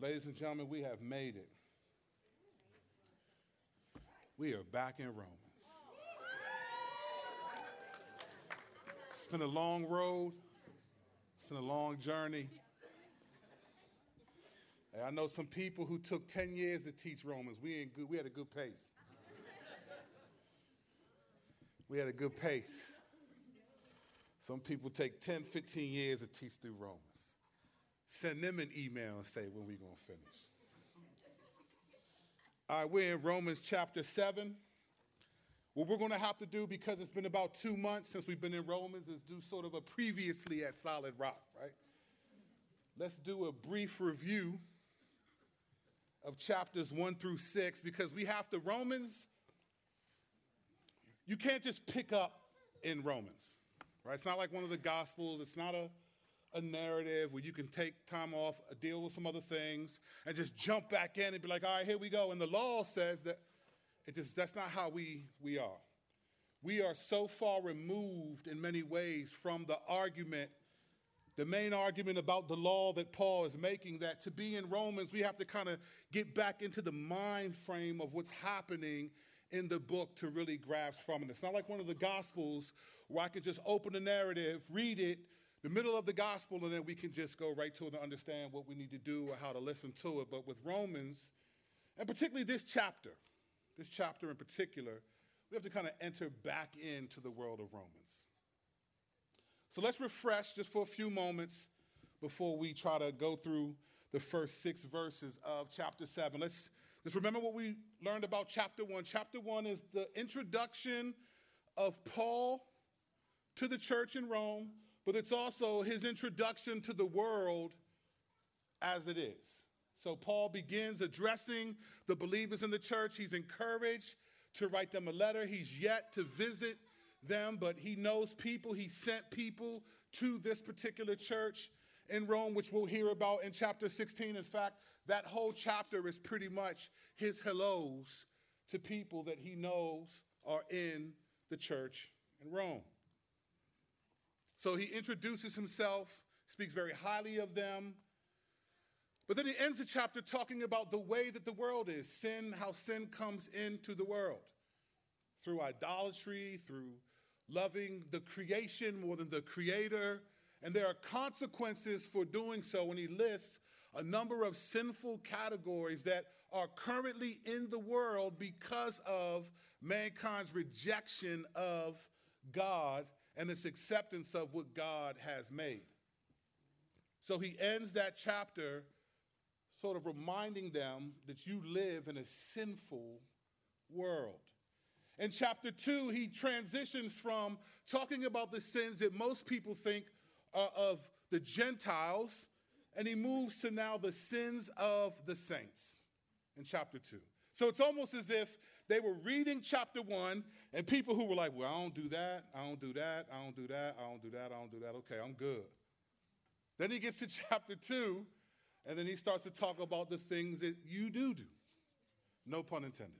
Ladies and gentlemen, we have made it. We are back in Romans. It's been a long road, it's been a long journey. And I know some people who took 10 years to teach Romans. We, ain't good, we had a good pace. We had a good pace. Some people take 10, 15 years to teach through Romans. Send them an email and say when we're going to finish. All right, we're in Romans chapter 7. What we're going to have to do, because it's been about two months since we've been in Romans, is do sort of a previously at Solid Rock, right? Let's do a brief review of chapters 1 through 6 because we have to, Romans, you can't just pick up in Romans, right? It's not like one of the Gospels, it's not a, a narrative where you can take time off, uh, deal with some other things, and just jump back in and be like, all right, here we go. And the law says that it just, that's not how we, we are. We are so far removed in many ways from the argument the main argument about the law that Paul is making that to be in Romans, we have to kind of get back into the mind frame of what's happening in the book to really grasp from it. It's not like one of the Gospels where I can just open the narrative, read it, the middle of the Gospel, and then we can just go right to it and understand what we need to do or how to listen to it. But with Romans, and particularly this chapter, this chapter in particular, we have to kind of enter back into the world of Romans. So let's refresh just for a few moments before we try to go through the first six verses of chapter seven. Let's just remember what we learned about chapter one. Chapter one is the introduction of Paul to the church in Rome, but it's also his introduction to the world as it is. So Paul begins addressing the believers in the church. He's encouraged to write them a letter. He's yet to visit them, but he knows people. He sent people to this particular church in Rome, which we'll hear about in chapter 16. In fact, that whole chapter is pretty much his hellos to people that he knows are in the church in Rome. So he introduces himself, speaks very highly of them. But then he ends the chapter talking about the way that the world is sin, how sin comes into the world through idolatry, through loving the creation more than the creator. And there are consequences for doing so when he lists a number of sinful categories that are currently in the world because of mankind's rejection of God and its acceptance of what God has made. So he ends that chapter sort of reminding them that you live in a sinful world. In chapter two, he transitions from talking about the sins that most people think are of the Gentiles, and he moves to now the sins of the saints in chapter two. So it's almost as if they were reading chapter one, and people who were like, Well, I don't do that, I don't do that, I don't do that, I don't do that, I don't do that. Okay, I'm good. Then he gets to chapter two, and then he starts to talk about the things that you do do. No pun intended.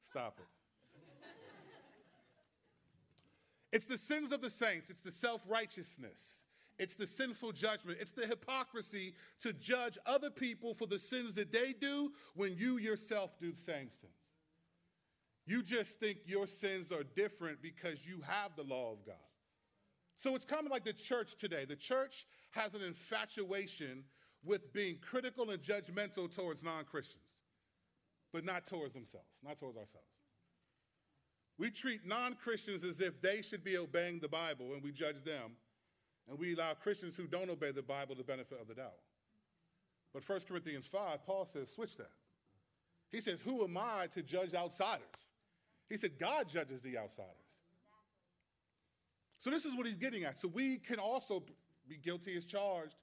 Stop it. It's the sins of the saints, it's the self righteousness, it's the sinful judgment, it's the hypocrisy to judge other people for the sins that they do when you yourself do the same sins. You just think your sins are different because you have the law of God. So it's kind of like the church today. The church has an infatuation with being critical and judgmental towards non Christians but not towards themselves, not towards ourselves. We treat non Christians as if they should be obeying the Bible and we judge them, and we allow Christians who don't obey the Bible the benefit of the doubt. But 1 Corinthians 5, Paul says, switch that. He says, Who am I to judge outsiders? He said, God judges the outsiders. So this is what he's getting at. So we can also be guilty as charged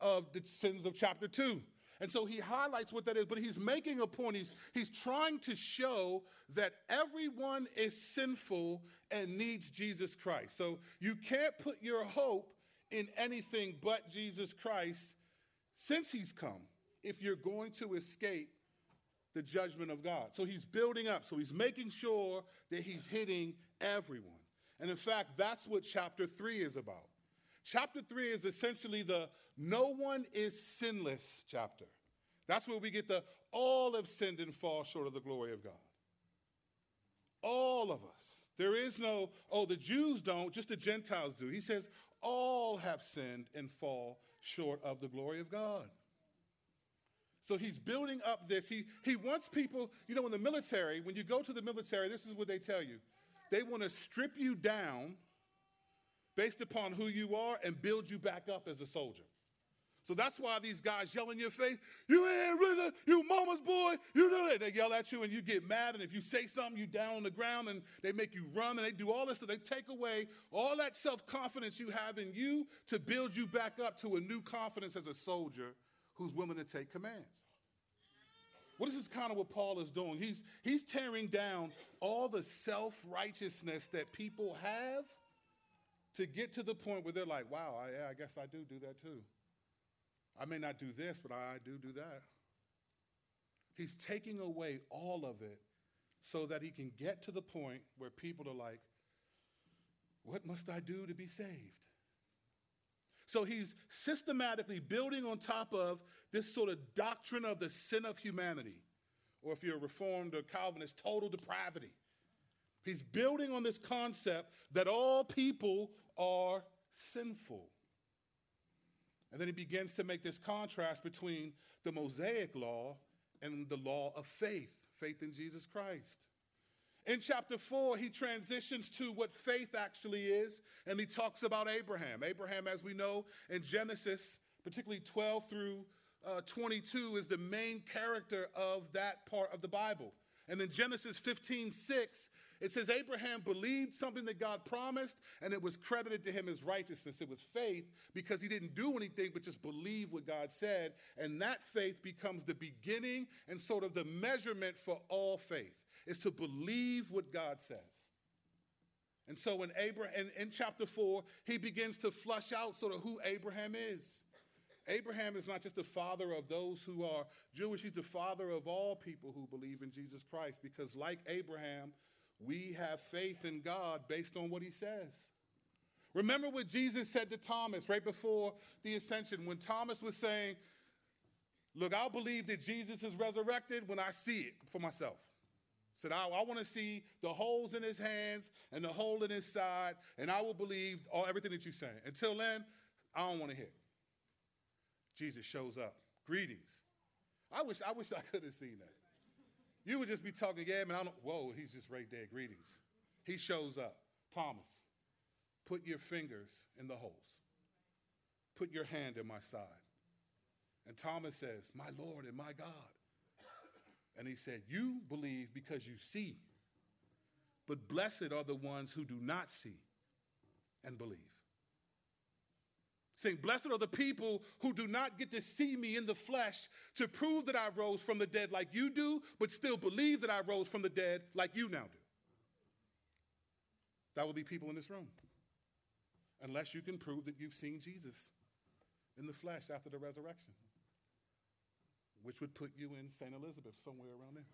of the sins of chapter 2. And so he highlights what that is, but he's making a point. He's, he's trying to show that everyone is sinful and needs Jesus Christ. So you can't put your hope in anything but Jesus Christ since he's come if you're going to escape the judgment of God. So he's building up. So he's making sure that he's hitting everyone. And in fact, that's what chapter three is about. Chapter 3 is essentially the no one is sinless chapter. That's where we get the all have sinned and fall short of the glory of God. All of us. There is no, oh, the Jews don't, just the Gentiles do. He says, all have sinned and fall short of the glory of God. So he's building up this. He, he wants people, you know, in the military, when you go to the military, this is what they tell you. They want to strip you down based upon who you are and build you back up as a soldier. So that's why these guys yell in your face, you ain't really, you mama's boy, you do it. They yell at you and you get mad. And if you say something, you down on the ground and they make you run and they do all this. So they take away all that self-confidence you have in you to build you back up to a new confidence as a soldier who's willing to take commands. Is this kind of what Paul is doing? He's, he's tearing down all the self-righteousness that people have to get to the point where they're like, wow, I, I guess I do do that too. I may not do this, but I do do that. He's taking away all of it so that he can get to the point where people are like, what must I do to be saved? So he's systematically building on top of this sort of doctrine of the sin of humanity, or if you're Reformed or Calvinist, total depravity. He's building on this concept that all people are sinful. And then he begins to make this contrast between the Mosaic law and the law of faith, faith in Jesus Christ. In chapter 4, he transitions to what faith actually is, and he talks about Abraham. Abraham, as we know in Genesis, particularly 12 through uh, 22, is the main character of that part of the Bible. And then Genesis 15, 6 it says Abraham believed something that God promised, and it was credited to him as righteousness. It was faith because he didn't do anything but just believe what God said. And that faith becomes the beginning and sort of the measurement for all faith, is to believe what God says. And so in Abraham in, chapter 4, he begins to flush out sort of who Abraham is. Abraham is not just the father of those who are Jewish, he's the father of all people who believe in Jesus Christ because like Abraham, we have faith in God based on what he says. Remember what Jesus said to Thomas right before the ascension when Thomas was saying, Look, I'll believe that Jesus is resurrected when I see it for myself. Said, I, I want to see the holes in his hands and the hole in his side, and I will believe all everything that you're saying. Until then, I don't want to hear. Jesus shows up. Greetings. I wish I wish I could have seen that. You would just be talking, yeah, man, I don't, whoa, he's just right there. Greetings. He shows up. Thomas, put your fingers in the holes. Put your hand in my side. And Thomas says, My Lord and my God. And he said, You believe because you see, but blessed are the ones who do not see and believe saying, Blessed are the people who do not get to see me in the flesh to prove that I rose from the dead like you do, but still believe that I rose from the dead like you now do. That will be people in this room. Unless you can prove that you've seen Jesus in the flesh after the resurrection, which would put you in St. Elizabeth, somewhere around there.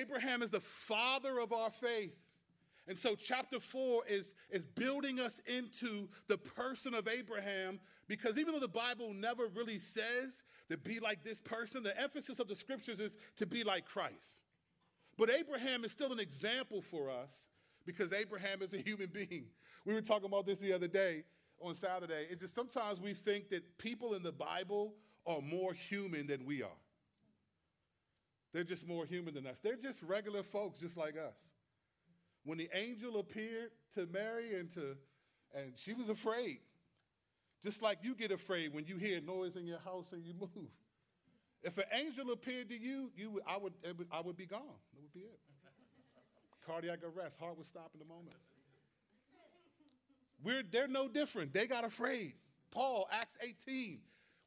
Abraham is the father of our faith. And so, chapter four is, is building us into the person of Abraham because even though the Bible never really says to be like this person, the emphasis of the scriptures is to be like Christ. But Abraham is still an example for us because Abraham is a human being. We were talking about this the other day on Saturday. It's just sometimes we think that people in the Bible are more human than we are. They're just more human than us. They're just regular folks just like us when the angel appeared to Mary and to and she was afraid. Just like you get afraid when you hear noise in your house and you move. If an angel appeared to you, you would, I would I would be gone. That would be it. Cardiac arrest, heart would stop in a moment. We're, they're no different. They got afraid. Paul, Acts 18,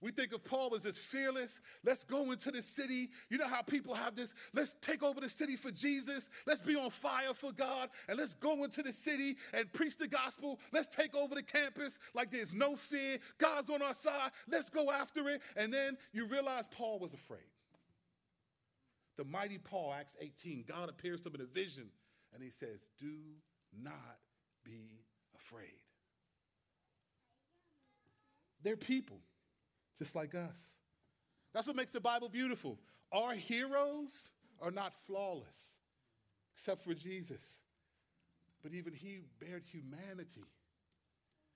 we think of Paul as this fearless. Let's go into the city. You know how people have this, let's take over the city for Jesus. Let's be on fire for God. And let's go into the city and preach the gospel. Let's take over the campus like there's no fear. God's on our side. Let's go after it. And then you realize Paul was afraid. The mighty Paul, Acts 18, God appears to him in a vision and he says, Do not be afraid. They're people, just like us. That's what makes the Bible beautiful. Our heroes are not flawless, except for Jesus. But even he bared humanity.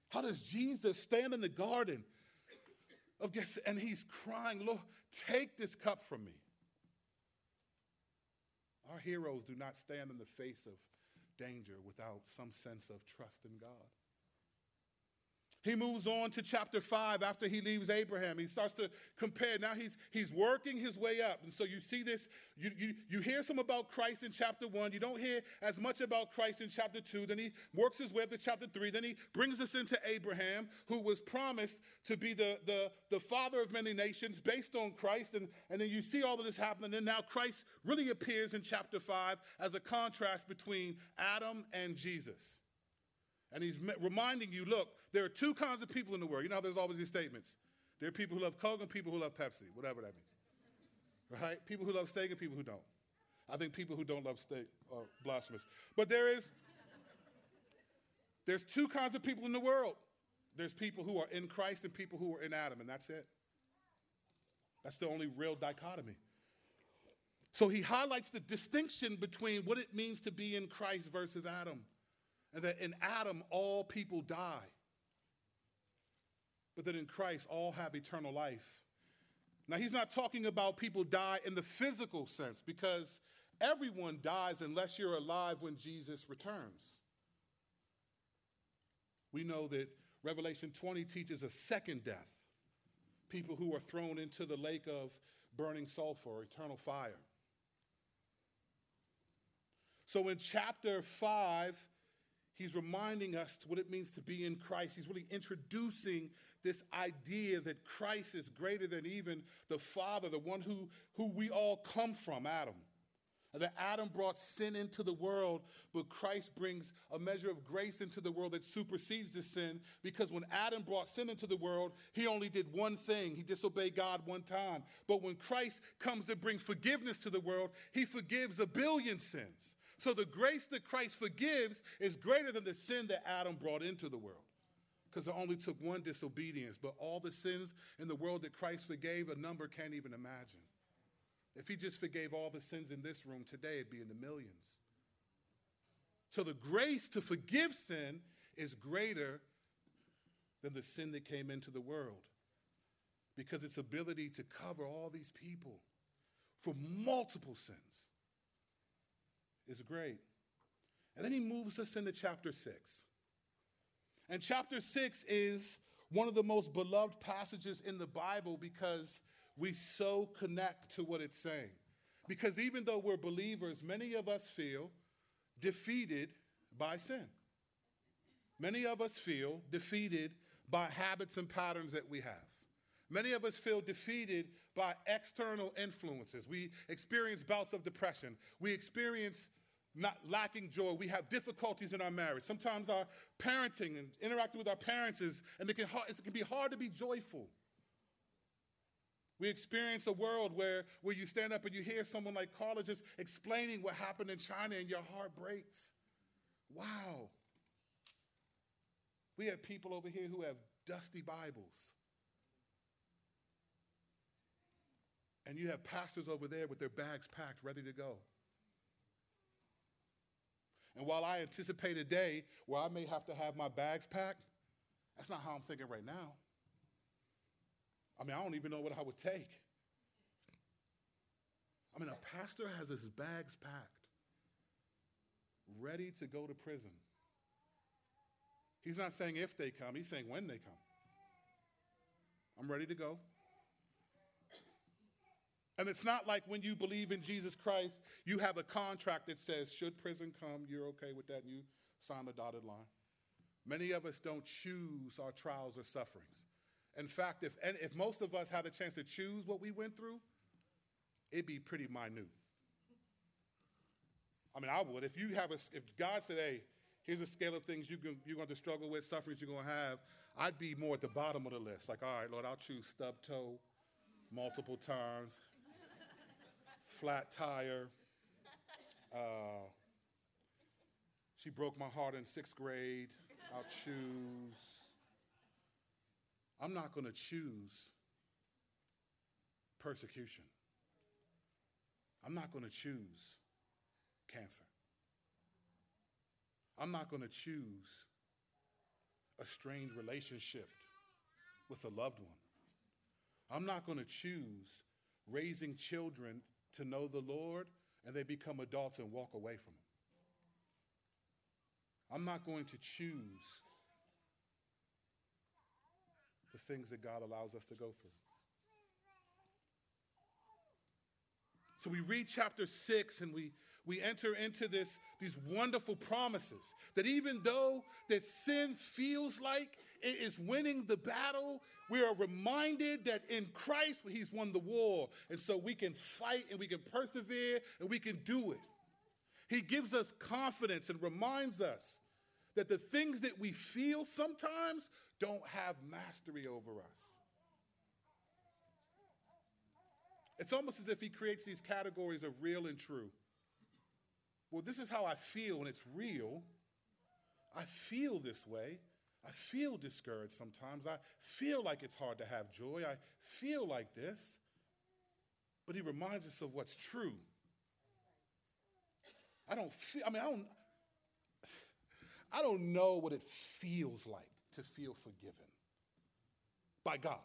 How does Jesus stand in the garden of Gethsemane and he's crying, Lord, take this cup from me? Our heroes do not stand in the face of danger without some sense of trust in God. He moves on to chapter five after he leaves Abraham. He starts to compare. Now he's, he's working his way up. And so you see this, you, you, you hear some about Christ in chapter one. You don't hear as much about Christ in chapter two. Then he works his way up to chapter three. Then he brings us into Abraham, who was promised to be the, the, the father of many nations based on Christ. And, and then you see all of this happening. And now Christ really appears in chapter five as a contrast between Adam and Jesus. And he's reminding you look, there are two kinds of people in the world. You know there's always these statements. There are people who love Coke and people who love Pepsi, whatever that means. Right? People who love steak and people who don't. I think people who don't love steak are blasphemous. But there is, there's two kinds of people in the world. There's people who are in Christ and people who are in Adam, and that's it. That's the only real dichotomy. So he highlights the distinction between what it means to be in Christ versus Adam and that in Adam all people die, but that in Christ all have eternal life. Now, he's not talking about people die in the physical sense because everyone dies unless you're alive when Jesus returns. We know that Revelation 20 teaches a second death people who are thrown into the lake of burning sulfur, eternal fire. So in chapter 5, he's reminding us what it means to be in Christ. He's really introducing this idea that Christ is greater than even the Father, the one who, who we all come from, Adam. That Adam brought sin into the world, but Christ brings a measure of grace into the world that supersedes the sin because when Adam brought sin into the world, he only did one thing. He disobeyed God one time. But when Christ comes to bring forgiveness to the world, he forgives a billion sins. So the grace that Christ forgives is greater than the sin that Adam brought into the world. Because it only took one disobedience, but all the sins in the world that Christ forgave, a number can't even imagine. If he just forgave all the sins in this room today, it'd be in the millions. So the grace to forgive sin is greater than the sin that came into the world because its ability to cover all these people for multiple sins is great. And then he moves us into chapter 6. And chapter 6 is one of the most beloved passages in the Bible because we so connect to what it's saying. Because even though we're believers, many of us feel defeated by sin. Many of us feel defeated by habits and patterns that we have. Many of us feel defeated by external influences. We experience bouts of depression. We experience not lacking joy. We have difficulties in our marriage. Sometimes our parenting and interacting with our parents is, and it can, it can be hard to be joyful. We experience a world where, where you stand up and you hear someone like Carla just explaining what happened in China and your heart breaks. Wow. We have people over here who have dusty Bibles. And you have pastors over there with their bags packed, ready to go. And while I anticipate a day where I may have to have my bags packed, that's not how I'm thinking right now. I mean, I don't even know what I would take. I mean, a pastor has his bags packed, ready to go to prison. He's not saying if they come, he's saying when they come. I'm ready to go. And it's not like when you believe in Jesus Christ, you have a contract that says, should prison come, you're okay with that, and you sign the dotted line. Many of us don't choose our trials or sufferings. In fact, if, and if most of us had a chance to choose what we went through, it'd be pretty minute. I mean, I would. If you have a, if God said, hey, here's a scale of things you can, you're going to struggle with, sufferings you're going to have, I'd be more at the bottom of the list. Like, all right, Lord, I'll choose stub toe multiple times, flat tire. Uh, she broke my heart in sixth grade. I'll choose. I'm not going to choose persecution. I'm not going to choose cancer. I'm not going to choose a strained relationship with a loved one. I'm not going to choose raising children to know the Lord and they become adults and walk away from Him. I'm not going to choose the things that God allows us to go through. So we read chapter six and we, we enter into this, these wonderful promises that even though that sin feels like it is winning the battle, we are reminded that in Christ he's won the war. And so we can fight and we can persevere and we can do it. He gives us confidence and reminds us that the things that we feel sometimes don't have mastery over us. It's almost as if he creates these categories of real and true. Well, this is how I feel, and it's real. I feel this way. I feel discouraged sometimes. I feel like it's hard to have joy. I feel like this. But he reminds us of what's true. I don't feel, I mean, I don't, I don't know what it feels like to feel forgiven by God.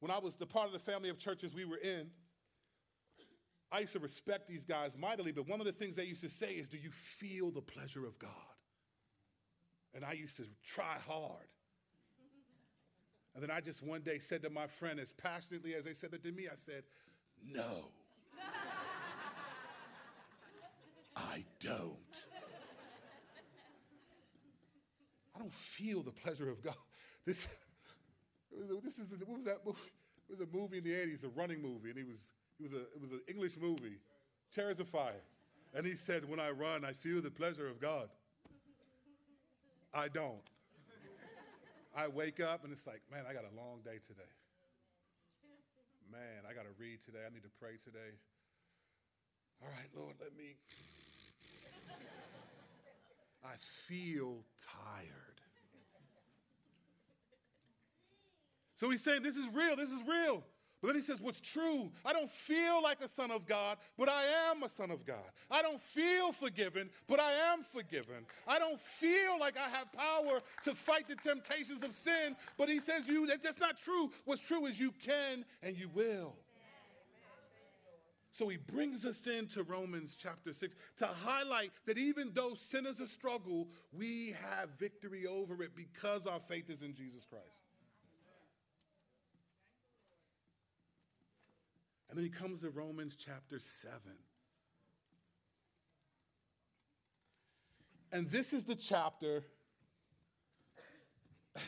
When I was the part of the family of churches we were in, I used to respect these guys mightily, but one of the things they used to say is, Do you feel the pleasure of God? And I used to try hard. And then I just one day said to my friend, as passionately as they said it to me, I said, No. I don't. I don't feel the pleasure of God. This, this is what was that movie? It was a movie in the 80s, a running movie, and he was, he was a, it was an English movie, Chariots of Fire. And he said, When I run, I feel the pleasure of God. I don't. I wake up and it's like, man, I got a long day today. Man, I got to read today. I need to pray today. All right, Lord, let me. I feel tired. So he's saying, This is real, this is real. But then he says, What's true? I don't feel like a son of God, but I am a son of God. I don't feel forgiven, but I am forgiven. I don't feel like I have power to fight the temptations of sin, but he says, You that, that's not true. What's true is you can and you will. So he brings us into Romans chapter 6 to highlight that even though sin is a struggle, we have victory over it because our faith is in Jesus Christ. And then he comes to Romans chapter 7. And this is the chapter.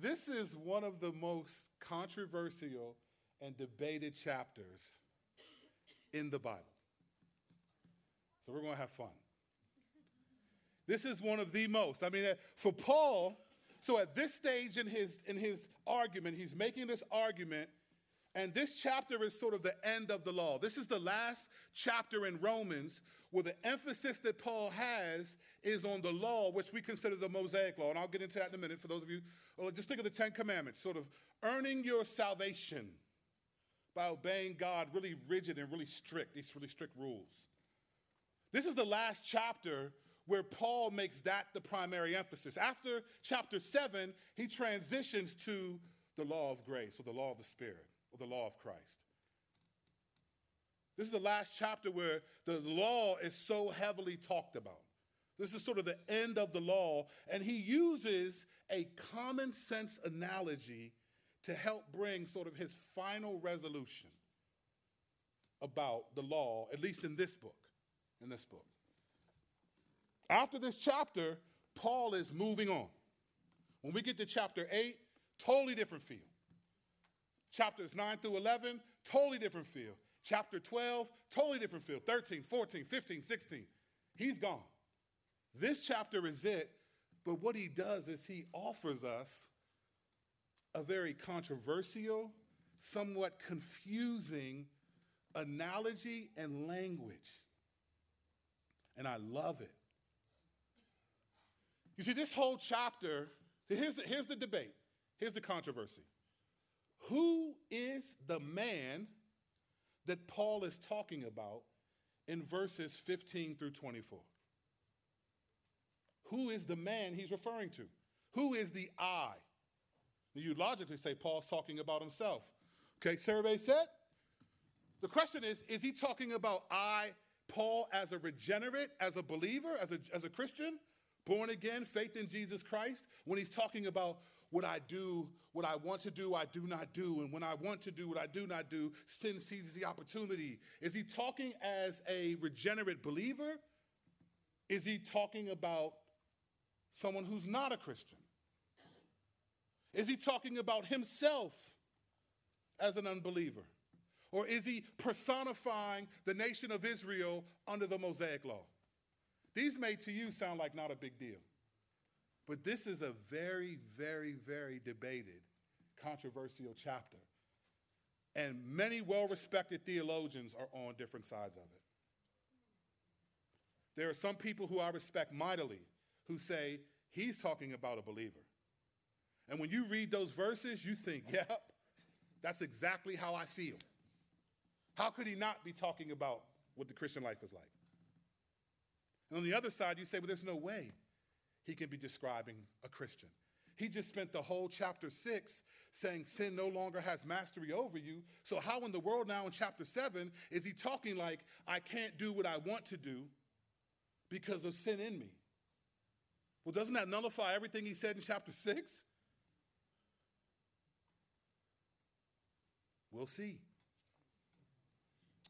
this is one of the most controversial and debated chapters in the Bible. So we're going to have fun. This is one of the most. I mean, for Paul, so at this stage in his, in his argument, he's making this argument, and this chapter is sort of the end of the law. This is the last chapter in Romans where the emphasis that Paul has is on the law, which we consider the Mosaic law. And I'll get into that in a minute for those of you. Or just think of the Ten Commandments, sort of earning your salvation by obeying God, really rigid and really strict, these really strict rules. This is the last chapter where Paul makes that the primary emphasis. After chapter 7, he transitions to the law of grace or the law of the Spirit or the law of Christ. This is the last chapter where the law is so heavily talked about. This is sort of the end of the law, and he uses a common sense analogy to help bring sort of his final resolution about the law, at least in this book. In this book. After this chapter, Paul is moving on. When we get to chapter 8, totally different feel. Chapters 9 through 11, totally different feel. Chapter 12, totally different feel. 13, 14, 15, 16. He's gone. This chapter is it, but what he does is he offers us a very controversial, somewhat confusing analogy and language And I love it. You see, this whole chapter, here's the, here's the debate, here's the controversy. Who is the man that Paul is talking about in verses 15 through 24? Who is the man he's referring to? Who is the I? You logically say Paul's talking about himself. Okay, survey set. The question is is he talking about I, Paul, as a regenerate, as a believer, as a, as a Christian, born again, faith in Jesus Christ? When he's talking about what I do, what I want to do, I do not do. And when I want to do what I do not do, sin seizes the opportunity. Is he talking as a regenerate believer? Is he talking about someone who's not a Christian? Is he talking about himself as an unbeliever? Or is he personifying the nation of Israel under the Mosaic law? These may to you sound like not a big deal. But this is a very, very, very debated, controversial chapter. And many well respected theologians are on different sides of it. There are some people who I respect mightily who say he's talking about a believer. And when you read those verses, you think, yep, that's exactly how I feel. How could he not be talking about what the Christian life is like? And on the other side, you say, well, there's no way he can be describing a Christian. He just spent the whole chapter six saying sin no longer has mastery over you. So, how in the world now in chapter seven is he talking like, I can't do what I want to do because of sin in me? Well, doesn't that nullify everything he said in chapter six? We'll see.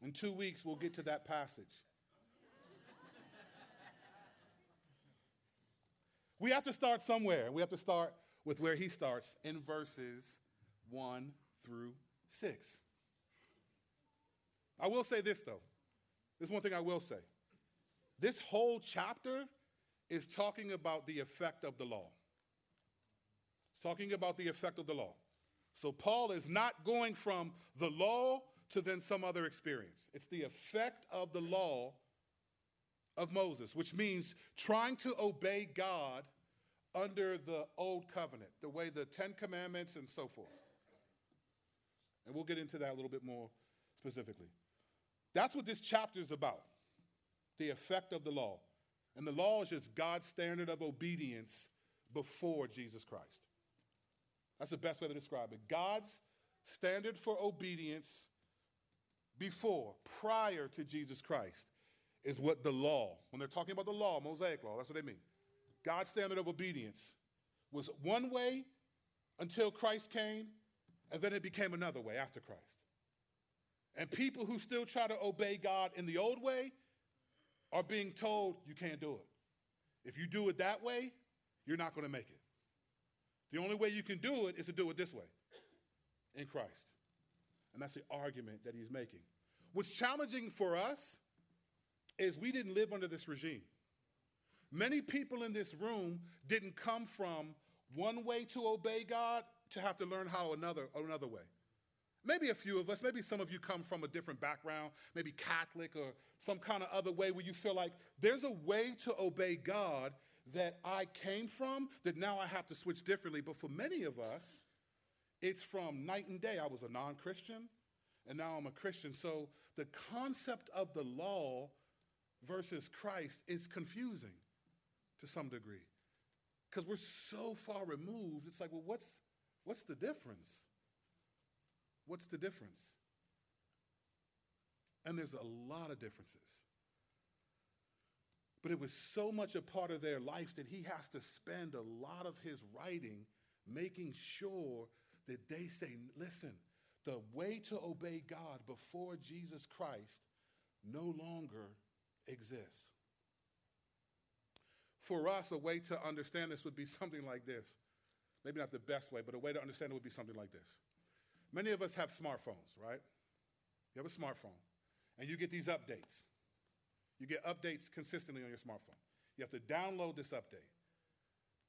In two weeks, we'll get to that passage. We have to start somewhere. We have to start with where he starts in verses 1 through 6. I will say this, though. This is one thing I will say. This whole chapter is talking about the effect of the law. It's talking about the effect of the law. So Paul is not going from the law to then some other experience. It's the effect of the law of Moses, which means trying to obey God under the old covenant, the way the Ten Commandments and so forth. And we'll get into that a little bit more specifically. That's what this chapter is about the effect of the law. And the law is just God's standard of obedience before Jesus Christ. That's the best way to describe it. God's standard for obedience before, prior to Jesus Christ, is what the law, when they're talking about the law, Mosaic law, that's what they mean. God's standard of obedience was one way until Christ came, and then it became another way after Christ. And people who still try to obey God in the old way are being told you can't do it. If you do it that way, you're not going to make it. The only way you can do it is to do it this way in Christ. And that's the argument that he's making. What's challenging for us is we didn't live under this regime. Many people in this room didn't come from one way to obey God to have to learn how another another way. Maybe a few of us, maybe some of you come from a different background, maybe Catholic or some kind of other way where you feel like there's a way to obey God that I came from that now I have to switch differently. But for many of us, it's from night and day. I was a non Christian, and now I'm a Christian. So the concept of the law versus Christ is confusing to some degree because we're so far removed. It's like, well, what's, what's the difference? What's the difference? And there's a lot of differences. But it was so much a part of their life that he has to spend a lot of his writing making sure that they say, listen, the way to obey God before Jesus Christ no longer exists. For us, a way to understand this would be something like this. Maybe not the best way, but a way to understand it would be something like this. Many of us have smartphones, right? You have a smartphone, and you get these updates. You get updates consistently on your smartphone. You have to download this update.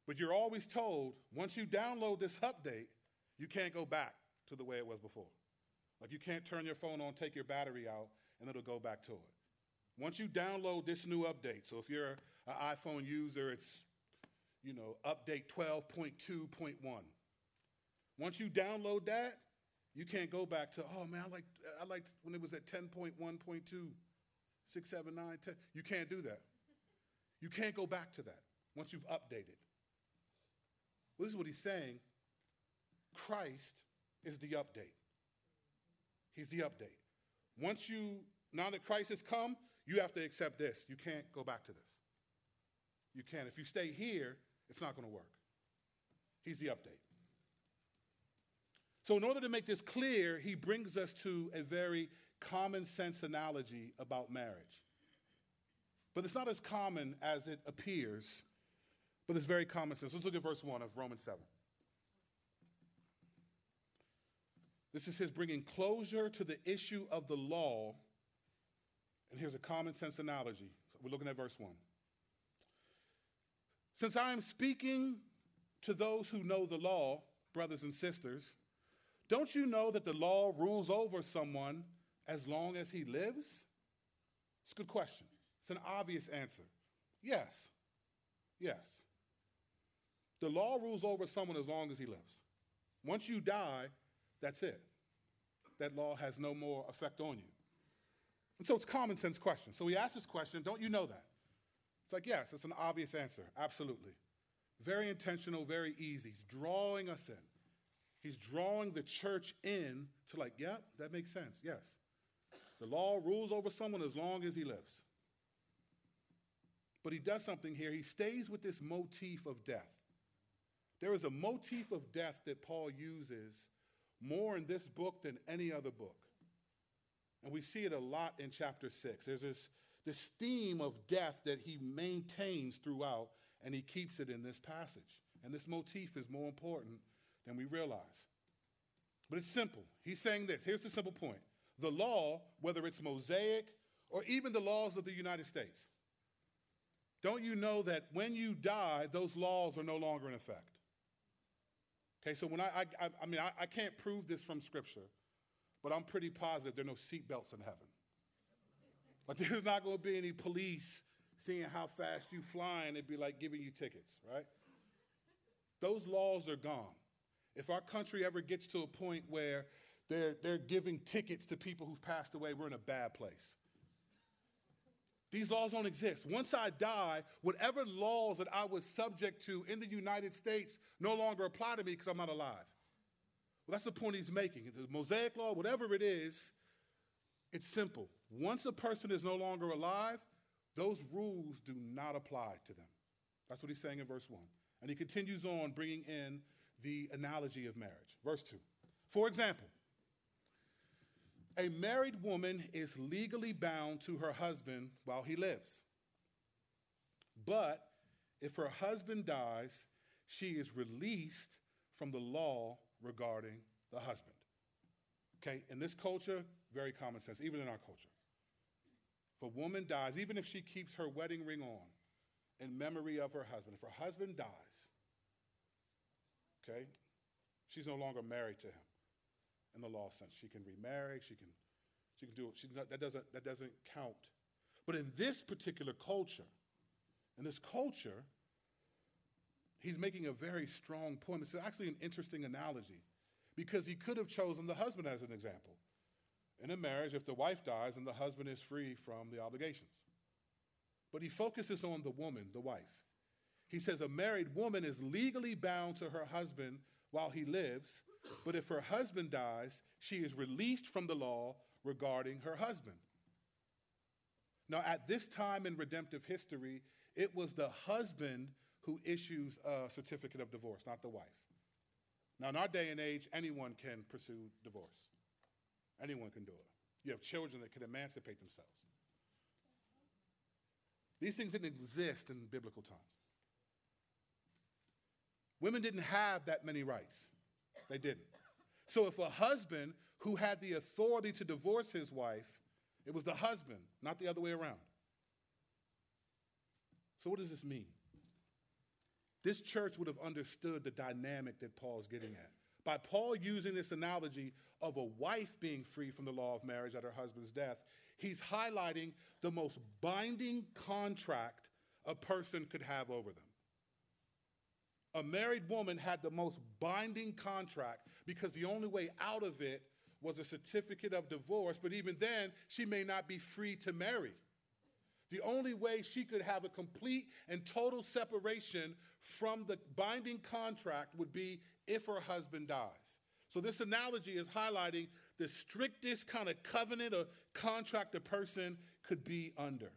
But you're always told once you download this update, you can't go back to the way it was before. Like you can't turn your phone on, take your battery out, and it'll go back to it. Once you download this new update, so if you're an iPhone user, it's, you know, update 12.2.1. Once you download that, you can't go back to, oh man, I liked, I liked when it was at 10.1.2, 6, 7, 9, 10. You can't do that. You can't go back to that once you've updated. Well, this is what he's saying. Christ is the update. He's the update. Once you, now that Christ has come, you have to accept this. You can't go back to this. You can't. If you stay here, it's not going to work. He's the update. So, in order to make this clear, he brings us to a very common sense analogy about marriage. But it's not as common as it appears, but it's very common sense. Let's look at verse 1 of Romans 7. This is his bringing closure to the issue of the law. And here's a common sense analogy. So we're looking at verse 1. Since I am speaking to those who know the law, brothers and sisters, don't you know that the law rules over someone as long as he lives? It's a good question. It's an obvious answer. Yes. Yes. The law rules over someone as long as he lives. Once you die, that's it. That law has no more effect on you. And so it's common sense question. So he asks this question, don't you know that? It's like, yes, it's an obvious answer. Absolutely. Very intentional, very easy. He's drawing us in. He's drawing the church in to like, yeah, that makes sense. Yes. The law rules over someone as long as he lives. But he does something here. He stays with this motif of death. There is a motif of death that Paul uses more in this book than any other book. And we see it a lot in chapter 6. There's this, this theme of death that he maintains throughout, and he keeps it in this passage. And this motif is more important than we realize. But it's simple. He's saying this. Here's the simple point the law, whether it's Mosaic or even the laws of the United States, don't you know that when you die, those laws are no longer in effect? Okay, so when I, I, I mean, I, I can't prove this from Scripture, but I'm pretty positive there are no seatbelts in heaven. Like there's not going to be any police seeing how fast you flying. It'd be like giving you tickets, right? Those laws are gone. If our country ever gets to a point where they're, they're giving tickets to people who've passed away, we're in a bad place. These laws don't exist. Once I die, whatever laws that I was subject to in the United States no longer apply to me because I'm not alive. Well, that's the point he's making. The Mosaic law, whatever it is, it's simple. Once a person is no longer alive, those rules do not apply to them. That's what he's saying in verse 1. And he continues on bringing in the analogy of marriage. Verse 2. For example, a married woman is legally bound to her husband while he lives. But if her husband dies, she is released from the law regarding the husband. Okay, in this culture, very common sense, even in our culture. If a woman dies, even if she keeps her wedding ring on in memory of her husband, if her husband dies, okay, she's no longer married to him in the law sense. She can remarry, she can, she can do it. She, that, doesn't, that doesn't count. But in this particular culture, in this culture, he's making a very strong point. It's actually an interesting analogy because he could have chosen the husband as an example. In a marriage, if the wife dies, and the husband is free from the obligations. But he focuses on the woman, the wife. He says a married woman is legally bound to her husband while he lives, but if her husband dies, she is released from the law regarding her husband. Now, at this time in redemptive history, it was the husband who issues a certificate of divorce, not the wife. Now, in our day and age, anyone can pursue divorce, anyone can do it. You have children that can emancipate themselves. These things didn't exist in biblical times. Women didn't have that many rights. They didn't. So if a husband who had the authority to divorce his wife, it was the husband, not the other way around. So what does this mean? This church would have understood the dynamic that Paul's getting at. By Paul using this analogy of a wife being free from the law of marriage at her husband's death, he's highlighting the most binding contract a person could have over them. A married woman had the most binding contract because the only way out of it was a certificate of divorce, but even then, she may not be free to marry. The only way she could have a complete and total separation from the binding contract would be if her husband dies. So, this analogy is highlighting the strictest kind of covenant or contract a person could be under.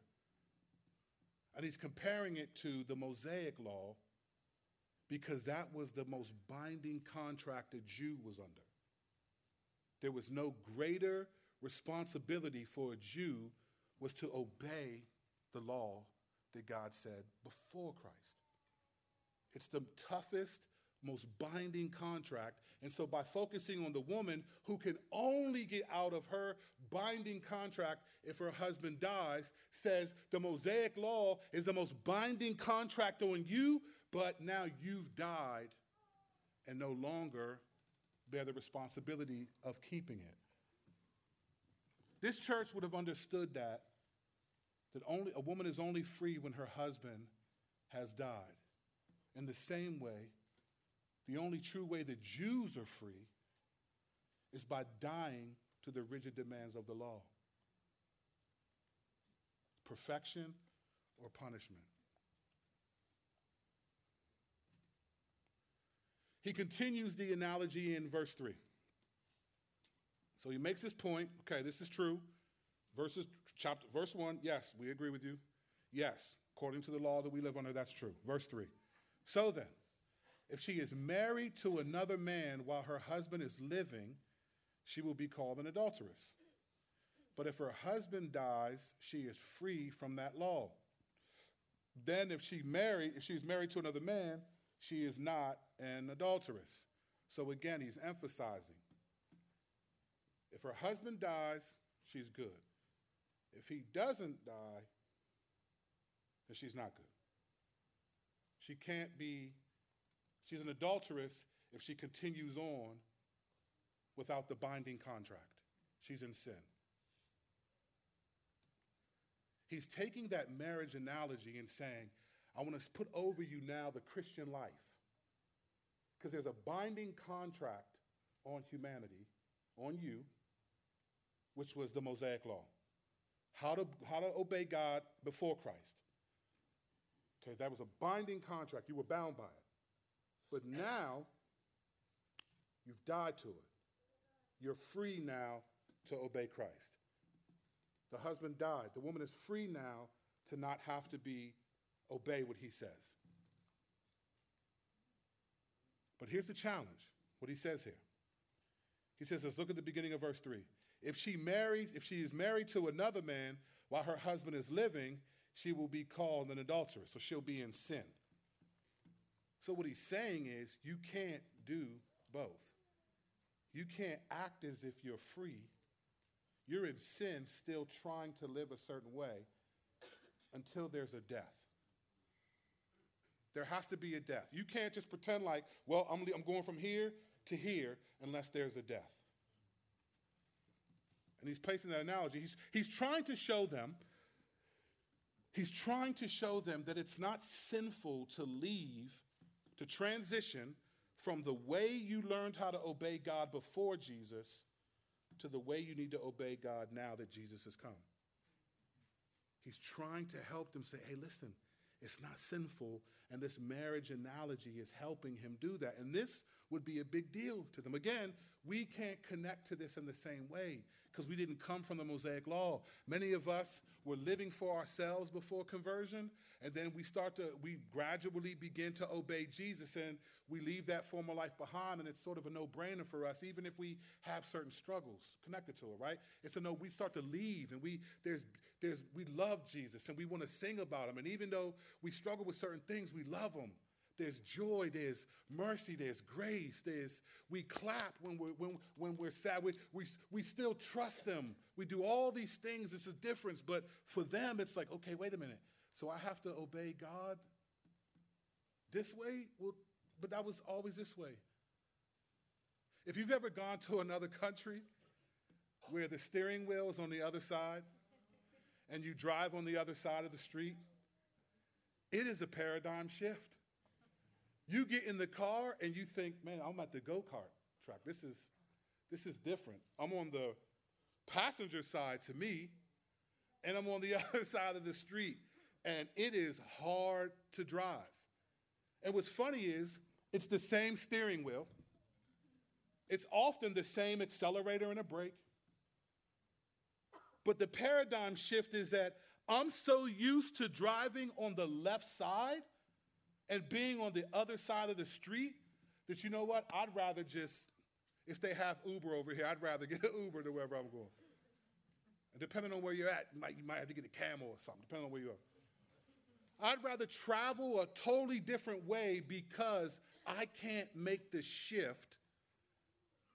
And he's comparing it to the Mosaic law because that was the most binding contract a Jew was under. There was no greater responsibility for a Jew was to obey the law that God said before Christ. It's the toughest, most binding contract. And so, by focusing on the woman who can only get out of her binding contract if her husband dies, says the Mosaic law is the most binding contract on you, but now you've died and no longer bear the responsibility of keeping it. This church would have understood that that only a woman is only free when her husband has died. In the same way, the only true way that Jews are free is by dying to the rigid demands of the law. Perfection or punishment. He continues the analogy in verse 3. So he makes his point okay, this is true. Verses, chapter, verse 1, yes, we agree with you. Yes, according to the law that we live under, that's true. Verse 3. So then, if she is married to another man while her husband is living, she will be called an adulteress. But if her husband dies, she is free from that law. Then if she married, if she's married to another man, she is not an adulteress. So again, he's emphasizing if her husband dies, she's good. If he doesn't die, then she's not good. She can't be, she's an adulteress if she continues on without the binding contract. She's in sin. He's taking that marriage analogy and saying, I want to put over you now the Christian life. Because there's a binding contract on humanity, on you, which was the Mosaic Law. How to, how to obey God before Christ. Okay, that was a binding contract. You were bound by it. But now, you've died to it. You're free now to obey Christ. The husband died. The woman is free now to not have to be obey what he says. But here's the challenge, what he says here. He says, let's look at the beginning of verse 3. If she marries, if she is married to another man while her husband is living, she will be called an adulteress, so she'll be in sin. So what he's saying is you can't do both. You can't act as if you're free. You're in sin, still trying to live a certain way until there's a death. There has to be a death. You can't just pretend like, well, I'm, I'm going from here to here unless there's a death. And he's placing that analogy. He's, he's trying to show them, he's trying to show them that it's not sinful to leave, to transition from the way you learned how to obey God before Jesus to the way you need to obey God now that Jesus has come. He's trying to help them say, hey, listen, it's not sinful. And this marriage analogy is helping him do that. And this would be a big deal to them. Again, we can't connect to this in the same way because we didn't come from the Mosaic law. Many of us were living for ourselves before conversion, and then we start to, we gradually begin to obey Jesus, and we leave that former life behind, and it's sort of a no brainer for us, even if we have certain struggles connected to it, right? It's a no, we start to leave, and we, there's, there's, we love Jesus, and we want to sing about him, and even though we struggle with certain things, we love him. There's joy, there's mercy, there's grace, there's we clap when we're when, when we're sad. We, we, we still trust them. We do all these things. It's a difference. But for them, it's like, okay, wait a minute. So I have to obey God this way? Well, but that was always this way. If you've ever gone to another country where the steering wheel is on the other side and you drive on the other side of the street, it is a paradigm shift. You get in the car and you think, man, I'm at the go kart track. This is, this is different. I'm on the passenger side to me, and I'm on the other side of the street, and it is hard to drive. And what's funny is, it's the same steering wheel, it's often the same accelerator and a brake. But the paradigm shift is that I'm so used to driving on the left side and being on the other side of the street that you know what? I'd rather just, if they have Uber over here, I'd rather get an Uber to wherever I'm going. And depending on where you're at, you might, you might have to get a camel or something, depending on where you are. I'd rather travel a totally different way because I can't make the shift,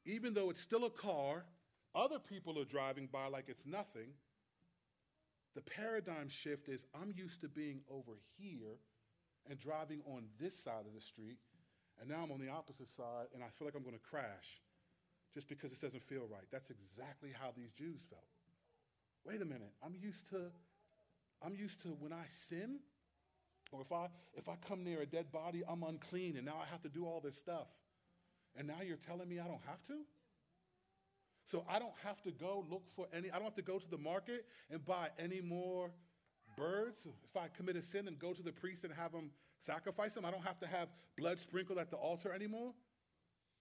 even though it's still a car, other people are driving by like it's nothing. The paradigm shift is I'm used to being over here and driving on this side of the street, and now I'm on the opposite side, and I feel like I'm going to crash just because this doesn't feel right. That's exactly how these Jews felt. Wait a minute, I'm used to, I'm used to when I sin, or if I if I come near a dead body, I'm unclean, and now I have to do all this stuff. And now you're telling me I don't have to? So I don't have to go look for any, I don't have to go to the market and buy any more birds. If I commit a sin and go to the priest and have him sacrifice them, I don't have to have blood sprinkled at the altar anymore.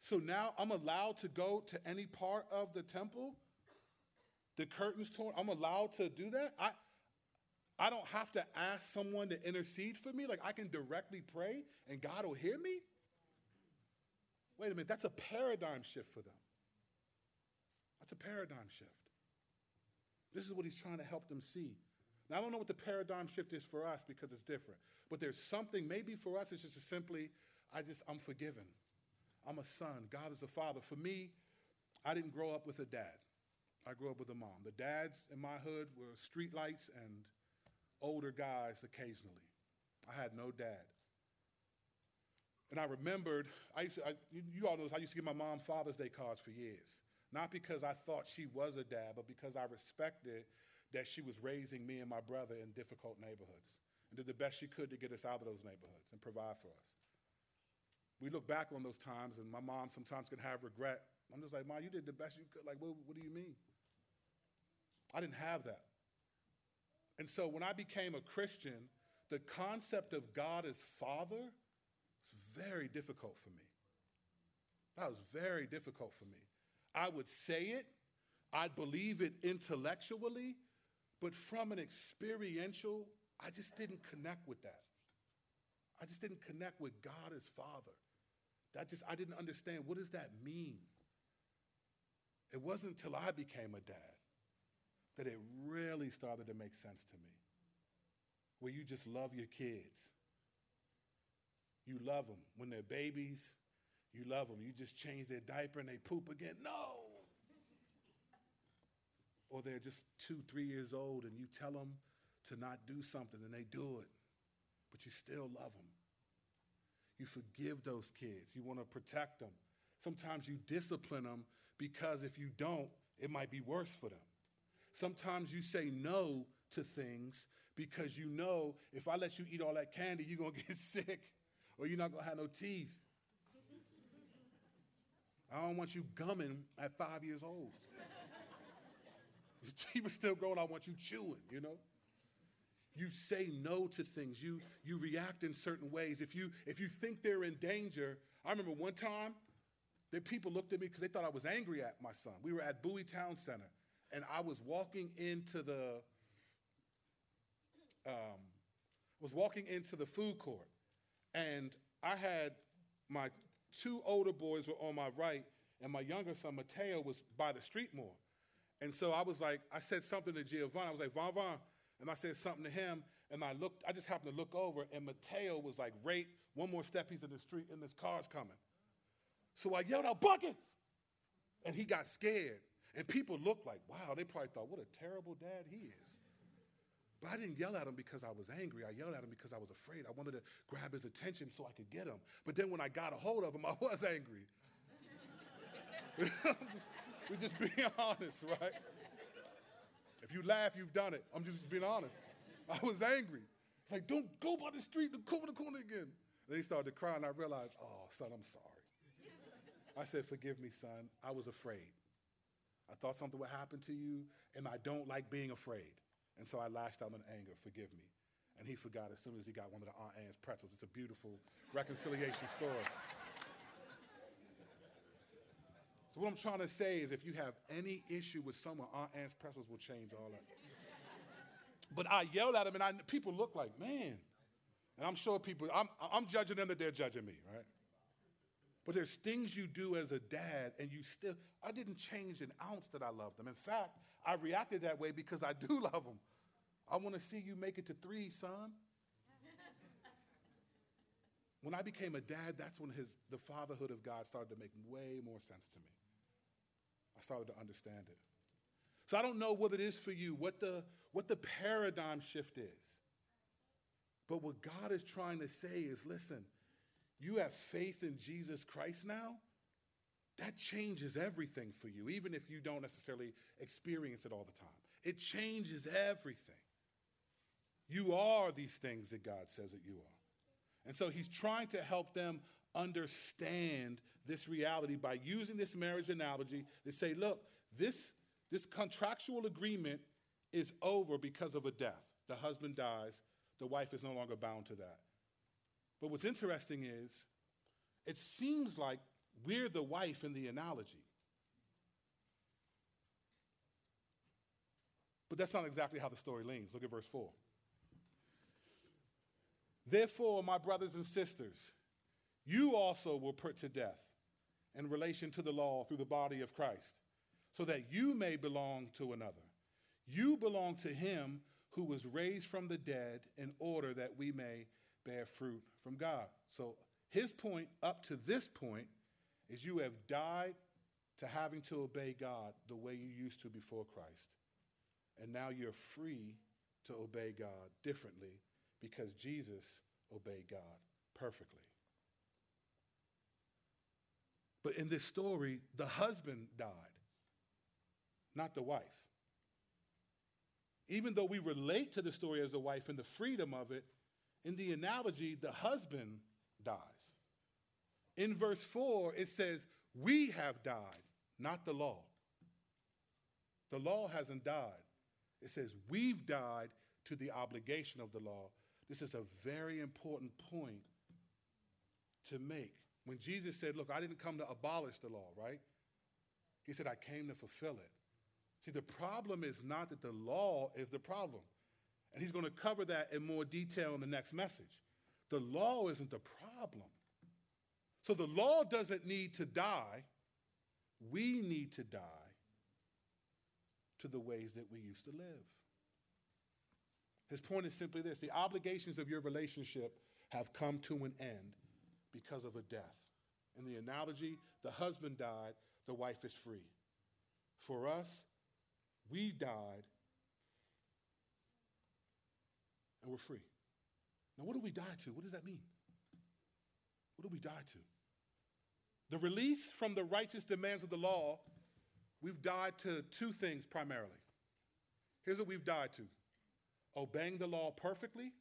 So now I'm allowed to go to any part of the temple. The curtains torn, I'm allowed to do that. I, I don't have to ask someone to intercede for me. Like I can directly pray and God will hear me. Wait a minute, that's a paradigm shift for them. That's a paradigm shift. This is what he's trying to help them see. Now, I don't know what the paradigm shift is for us because it's different, but there's something, maybe for us, it's just simply, I just, I'm forgiven. I'm a son. God is a father. For me, I didn't grow up with a dad. I grew up with a mom. The dads in my hood were streetlights and older guys occasionally. I had no dad. And I remembered, I used to, I, you, all know this, I used to give my mom Father's Day cards for years. Not because I thought she was a dad, but because I respected that she was raising me and my brother in difficult neighborhoods and did the best she could to get us out of those neighborhoods and provide for us. We look back on those times, and my mom sometimes can have regret. I'm just like, Mom, you did the best you could. Like, what, what do you mean? I didn't have that. And so when I became a Christian, the concept of God as Father was very difficult for me. That was very difficult for me. I would say it, I'd believe it intellectually, but from an experiential, I just didn't connect with that. I just didn't connect with God as Father. That just I didn't understand what does that mean? It wasn't until I became a dad that it really started to make sense to me. Where you just love your kids. You love them when they're babies. You love them. You just change their diaper and they poop again. No. Or they're just two, three years old and you tell them to not do something and they do it, but you still love them. You forgive those kids. You want to protect them. Sometimes you discipline them because if you don't, it might be worse for them. Sometimes you say no to things because you know if I let you eat all that candy, you're going to get sick or you're not going to have no teeth. I don't want you gumming at five years old. Teeth are still growing. I want you chewing, you know? You say no to things. You, you react in certain ways. If you, if you think they're in danger, I remember one time, the people looked at me because they thought I was angry at my son. We were at Bowie Town Center, and I was walking into the um, was walking into the food court, and I had my two older boys were on my right, and my younger son, Mateo, was by the street more. And so I was like, I said something to Giovanni. I was like, Von Von. And I said something to him, and I looked, I just happened to look over, and Mateo was like, right, one more step, he's in the street, and this car's coming. So I yelled out, buckets! And he got scared. And people looked like, wow, they probably thought, what a terrible dad he is. But I didn't yell at him because I was angry. I yelled at him because I was afraid. I wanted to grab his attention so I could get him. But then when I got a hold of him, I was angry. We're just being honest, right? If you laugh, you've done it. I'm just being honest. I was angry. It's like, don't go by the street, go by the corner again. Then he started to cry, and I realized, oh, son, I'm sorry. I said, forgive me, son. I was afraid. I thought something would happen to you, and I don't like being afraid. And so I lashed out in anger, forgive me. And he forgot as soon as he got one of the Aunt Anne's pretzels. It's a beautiful reconciliation story. What I'm trying to say is if you have any issue with someone, Aunt Anne's pretzels will change all that. but I yelled at them, and I, people look like, man. And I'm sure people, I'm, I'm judging them that they're judging me, right? But there's things you do as a dad, and you still, I didn't change an ounce that I love them. In fact, I reacted that way because I do love them. I want to see you make it to three, son. when I became a dad, that's when his, the fatherhood of God started to make way more sense to me. I started to understand it. So I don't know what it is for you, what the, what the paradigm shift is. But what God is trying to say is listen, you have faith in Jesus Christ now, that changes everything for you, even if you don't necessarily experience it all the time. It changes everything. You are these things that God says that you are. And so he's trying to help them understand this reality by using this marriage analogy to say, look, this, this contractual agreement is over because of a death. The husband dies, the wife is no longer bound to that. But what's interesting is, it seems like we're the wife in the analogy. But that's not exactly how the story leans. Look at verse 4. Therefore, my brothers and sisters, you also were put to death in relation to the law through the body of Christ, so that you may belong to another. You belong to him who was raised from the dead in order that we may bear fruit from God. So his point up to this point is you have died to having to obey God the way you used to before Christ. And now you're free to obey God differently because Jesus obeyed God perfectly. But in this story, the husband died, not the wife. Even though we relate to the story as the wife and the freedom of it, in the analogy, the husband dies. In verse 4, it says, We have died, not the law. The law hasn't died. It says, We've died to the obligation of the law. This is a very important point to make. When Jesus said, Look, I didn't come to abolish the law, right? He said, I came to fulfill it. See, the problem is not that the law is the problem. And he's going to cover that in more detail in the next message. The law isn't the problem. So the law doesn't need to die. We need to die to the ways that we used to live. His point is simply this the obligations of your relationship have come to an end because of a death. In the analogy, the husband died, the wife is free. For us, we died and we're free. Now, what do we die to? What does that mean? What do we die to? The release from the righteous demands of the law, we've died to two things primarily. Here's what we've died to obeying the law perfectly,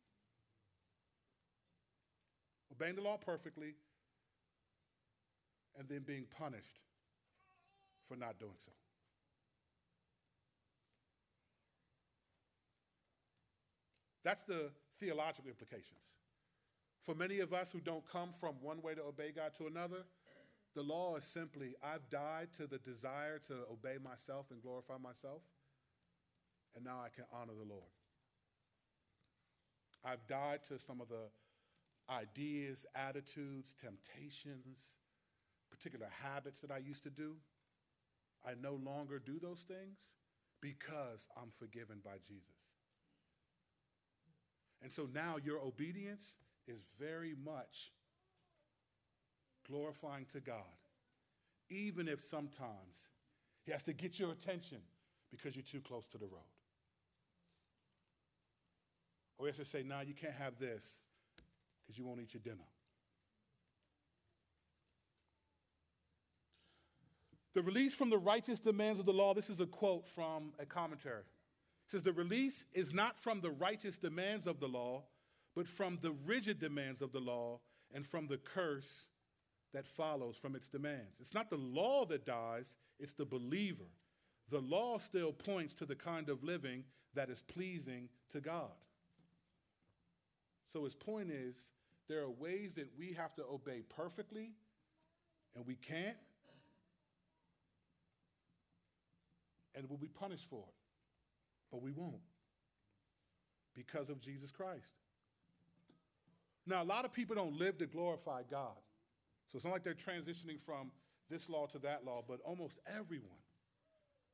obeying the law perfectly, and then being punished for not doing so. That's the theological implications. For many of us who don't come from one way to obey God to another, the law is simply I've died to the desire to obey myself and glorify myself, and now I can honor the Lord. I've died to some of the ideas, attitudes, temptations, particular habits that I used to do. I no longer do those things because I'm forgiven by Jesus. And so now your obedience is very much glorifying to God, even if sometimes He has to get your attention because you're too close to the road. Or He has to say, "Now nah, you can't have this because you won't eat your dinner. The release from the righteous demands of the law, this is a quote from a commentary. says the release is not from the righteous demands of the law, but from the rigid demands of the law and from the curse that follows from its demands. It's not the law that dies, it's the believer. The law still points to the kind of living that is pleasing to God. So his point is there are ways that we have to obey perfectly, and we can't, and we'll be punished for it. But we won't because of Jesus Christ. Now, a lot of people don't live to glorify God. So it's not like they're transitioning from this law to that law, but almost everyone,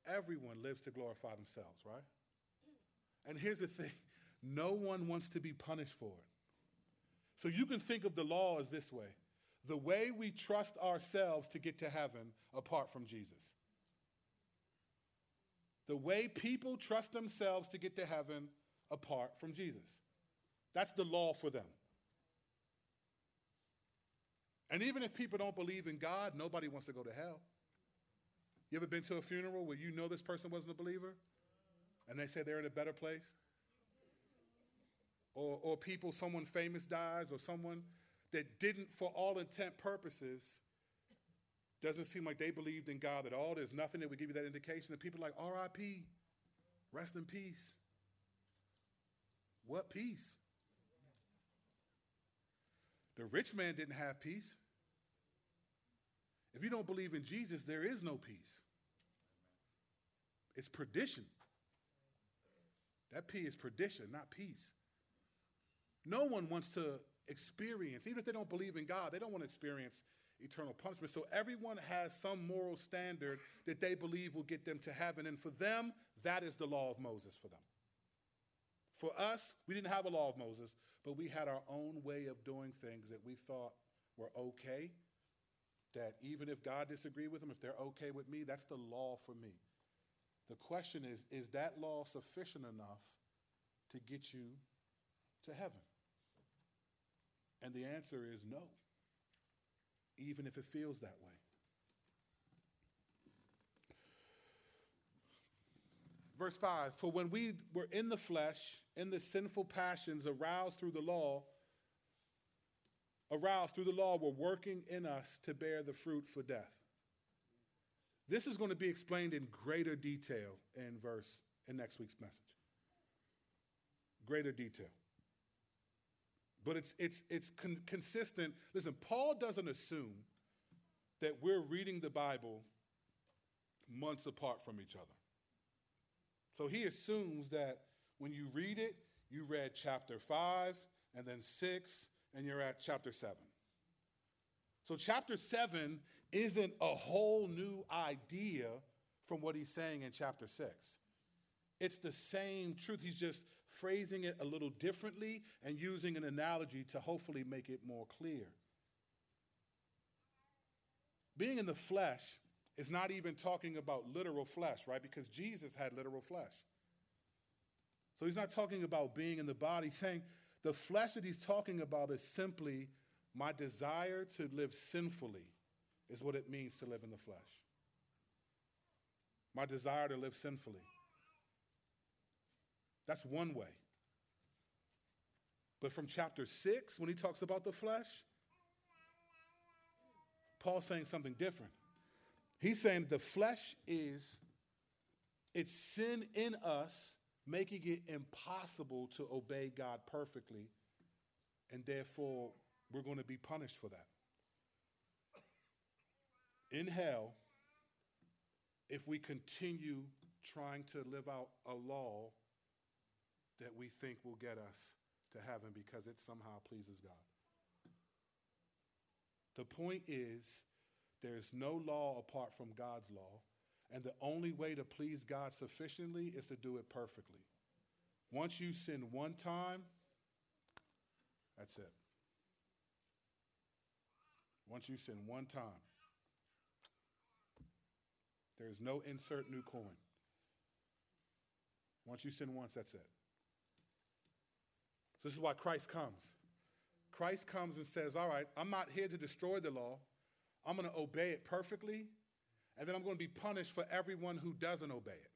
everyone lives to glorify themselves, right? And here's the thing no one wants to be punished for it. So you can think of the law as this way the way we trust ourselves to get to heaven apart from Jesus. The way people trust themselves to get to heaven apart from Jesus. That's the law for them. And even if people don't believe in God, nobody wants to go to hell. You ever been to a funeral where you know this person wasn't a believer and they say they're in a better place? Or, or people, someone famous dies, or someone that didn't, for all intent purposes, doesn't seem like they believed in God at all. There's nothing that would give you that indication. And people like, RIP, rest in peace. What peace? The rich man didn't have peace. If you don't believe in Jesus, there is no peace. It's perdition. That P is perdition, not peace. No one wants to experience, even if they don't believe in God, they don't want to experience eternal punishment. So everyone has some moral standard that they believe will get them to heaven. And for them, that is the law of Moses for them. For us, we didn't have a law of Moses, but we had our own way of doing things that we thought were okay. That even if God disagreed with them, if they're okay with me, that's the law for me. The question is is that law sufficient enough to get you to heaven? And the answer is no, even if it feels that way. Verse 5 For when we were in the flesh, in the sinful passions aroused through the law, aroused through the law, were working in us to bear the fruit for death. This is going to be explained in greater detail in verse in next week's message. Greater detail. But it's it's it's con- consistent. Listen, Paul doesn't assume that we're reading the Bible months apart from each other. So he assumes that when you read it, you read chapter 5 and then 6 and you're at chapter 7. So chapter 7 isn't a whole new idea from what he's saying in chapter 6. It's the same truth. He's just phrasing it a little differently and using an analogy to hopefully make it more clear. Being in the flesh is not even talking about literal flesh, right? Because Jesus had literal flesh. So he's not talking about being in the body, he's saying the flesh that he's talking about is simply my desire to live sinfully, is what it means to live in the flesh. My desire to live sinfully. That's one way. But from chapter 6, when he talks about the flesh, Paul's saying something different. He's saying the flesh is it's sin in us making it impossible to obey God perfectly, and therefore we're going to be punished for that. In hell, if we continue trying to live out a law that we think will get us to heaven because it somehow pleases God. The point is, there's no law apart from God's law, and the only way to please God sufficiently is to do it perfectly. Once you sin one time, that's it. Once you sin one time, there is no insert new coin. Once you sin once, that's it. So this is why Christ comes. Christ comes and says, All right, I'm not here to destroy the law. I'm going to obey it perfectly, and then I'm going to be punished for everyone who doesn't obey it.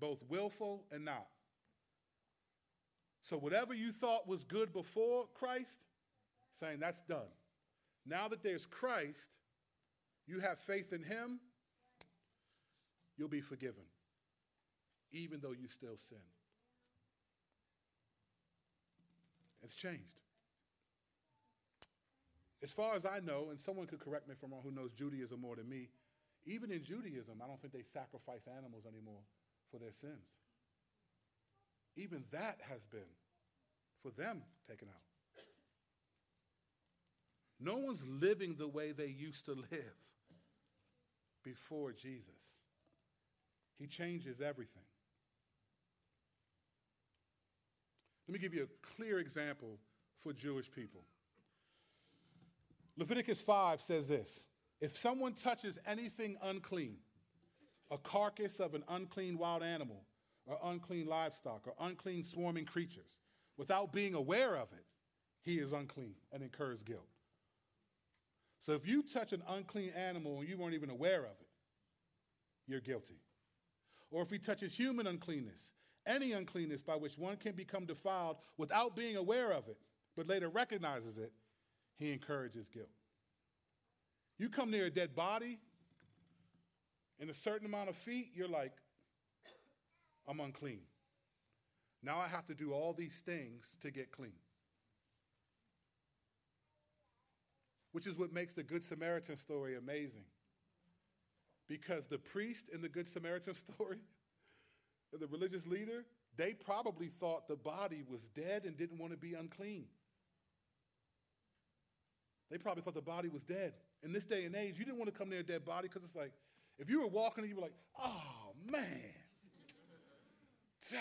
both willful and not. So, whatever you thought was good before Christ, saying that's done. Now that there's Christ, you have faith in Him, you'll be forgiven, even though you still sin. It's changed. As far as I know, and someone could correct me I'm wrong who knows Judaism more than me, even in Judaism, I don't think they sacrifice animals anymore for their sins. Even that has been for them taken out. No one's living the way they used to live before Jesus. He changes everything. Let me give you a clear example for Jewish people. Leviticus 5 says this If someone touches anything unclean, a carcass of an unclean wild animal, or unclean livestock, or unclean swarming creatures, without being aware of it, he is unclean and incurs guilt. So if you touch an unclean animal and you weren't even aware of it, you're guilty. Or if he touches human uncleanness, any uncleanness by which one can become defiled without being aware of it, but later recognizes it, he encourages guilt. You come near a dead body in a certain amount of feet, you're like, I'm unclean. Now I have to do all these things to get clean. Which is what makes the Good Samaritan story amazing. Because the priest in the Good Samaritan story, the religious leader, they probably thought the body was dead and didn't want to be unclean. They probably thought the body was dead. In this day and age, you didn't want to come near a dead body because it's like, if you were walking and you were like, oh man, dang.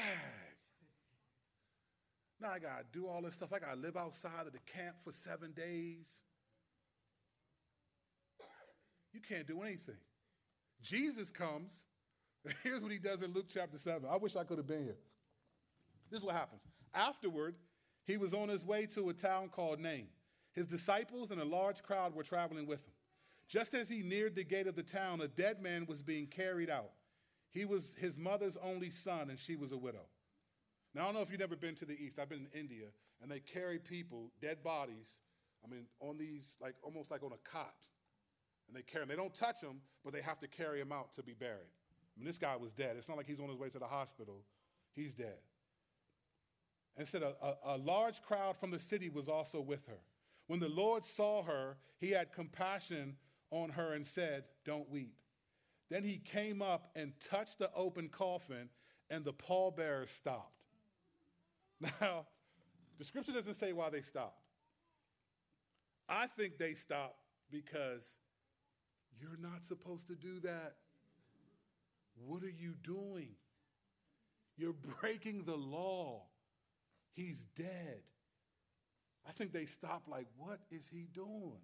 Now I gotta do all this stuff. I gotta live outside of the camp for seven days. You can't do anything. Jesus comes. Here's what he does in Luke chapter 7. I wish I could have been here. This is what happens. Afterward, he was on his way to a town called Nain. His disciples and a large crowd were traveling with him. Just as he neared the gate of the town, a dead man was being carried out. He was his mother's only son, and she was a widow. Now, I don't know if you've never been to the East. I've been in India, and they carry people, dead bodies, I mean, on these, like almost like on a cot. And they carry them. They don't touch them, but they have to carry them out to be buried. I mean, this guy was dead. It's not like he's on his way to the hospital. He's dead. And said a, a, a large crowd from the city was also with her. When the Lord saw her, he had compassion on her and said, Don't weep. Then he came up and touched the open coffin, and the pallbearers stopped. Now, the scripture doesn't say why they stopped. I think they stopped because you're not supposed to do that. What are you doing? You're breaking the law. He's dead. I think they stopped like, what is he doing?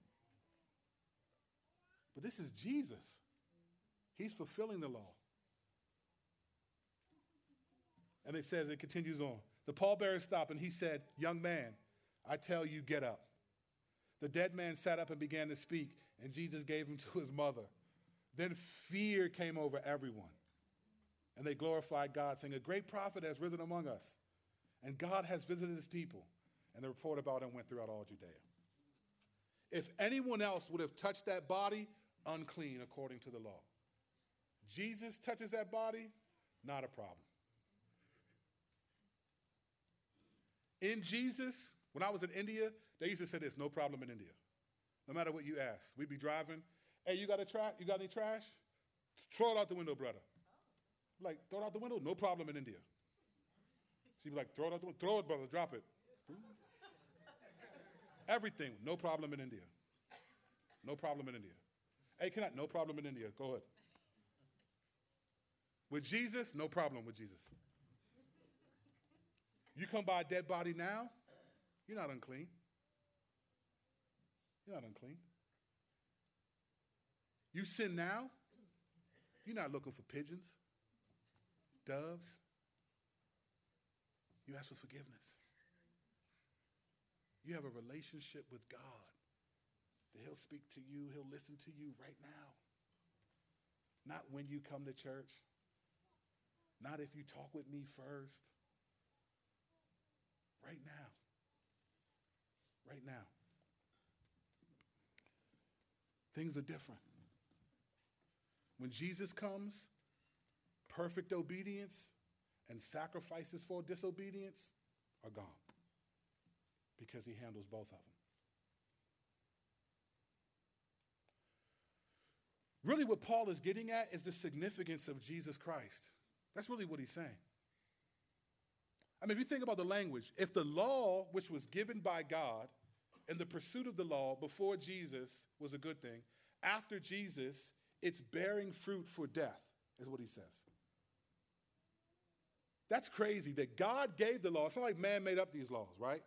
But this is Jesus. He's fulfilling the law. And it says, it continues on. The pallbearer stopped and he said, Young man, I tell you, get up. The dead man sat up and began to speak, and Jesus gave him to his mother. Then fear came over everyone, and they glorified God, saying, A great prophet has risen among us, and God has visited his people. And the report about him went throughout all Judea. If anyone else would have touched that body, unclean according to the law. Jesus touches that body, not a problem. In Jesus, when I was in India, they used to say there's no problem in India. No matter what you ask. We'd be driving. Hey, you got a trash? You got any trash? Throw it out the window, brother. Like, throw it out the window, no problem in India. You'd be like, throw it out the window, throw it, brother, drop it. Everything, no problem in India. No problem in India. Hey, can I? No problem in India. Go ahead. With Jesus, no problem with Jesus. You come by a dead body now, you're not unclean. You're not unclean. You sin now, you're not looking for pigeons, doves. You ask for forgiveness. You have a relationship with God that He'll speak to you, He'll listen to you right now. Not when you come to church, Not if you talk with me first. Right now. Right now. Things are different. When Jesus comes, perfect obedience and sacrifices for disobedience are gone because he handles both of them. Really, what Paul is getting at is the significance of Jesus Christ. That's really what he's saying. I mean, if you think about the language, if the law, which was given by God, and the pursuit of the law before Jesus was a good thing, after Jesus, it's bearing fruit for death, is what he says. That's crazy that God gave the law. It's not like man made up these laws, right?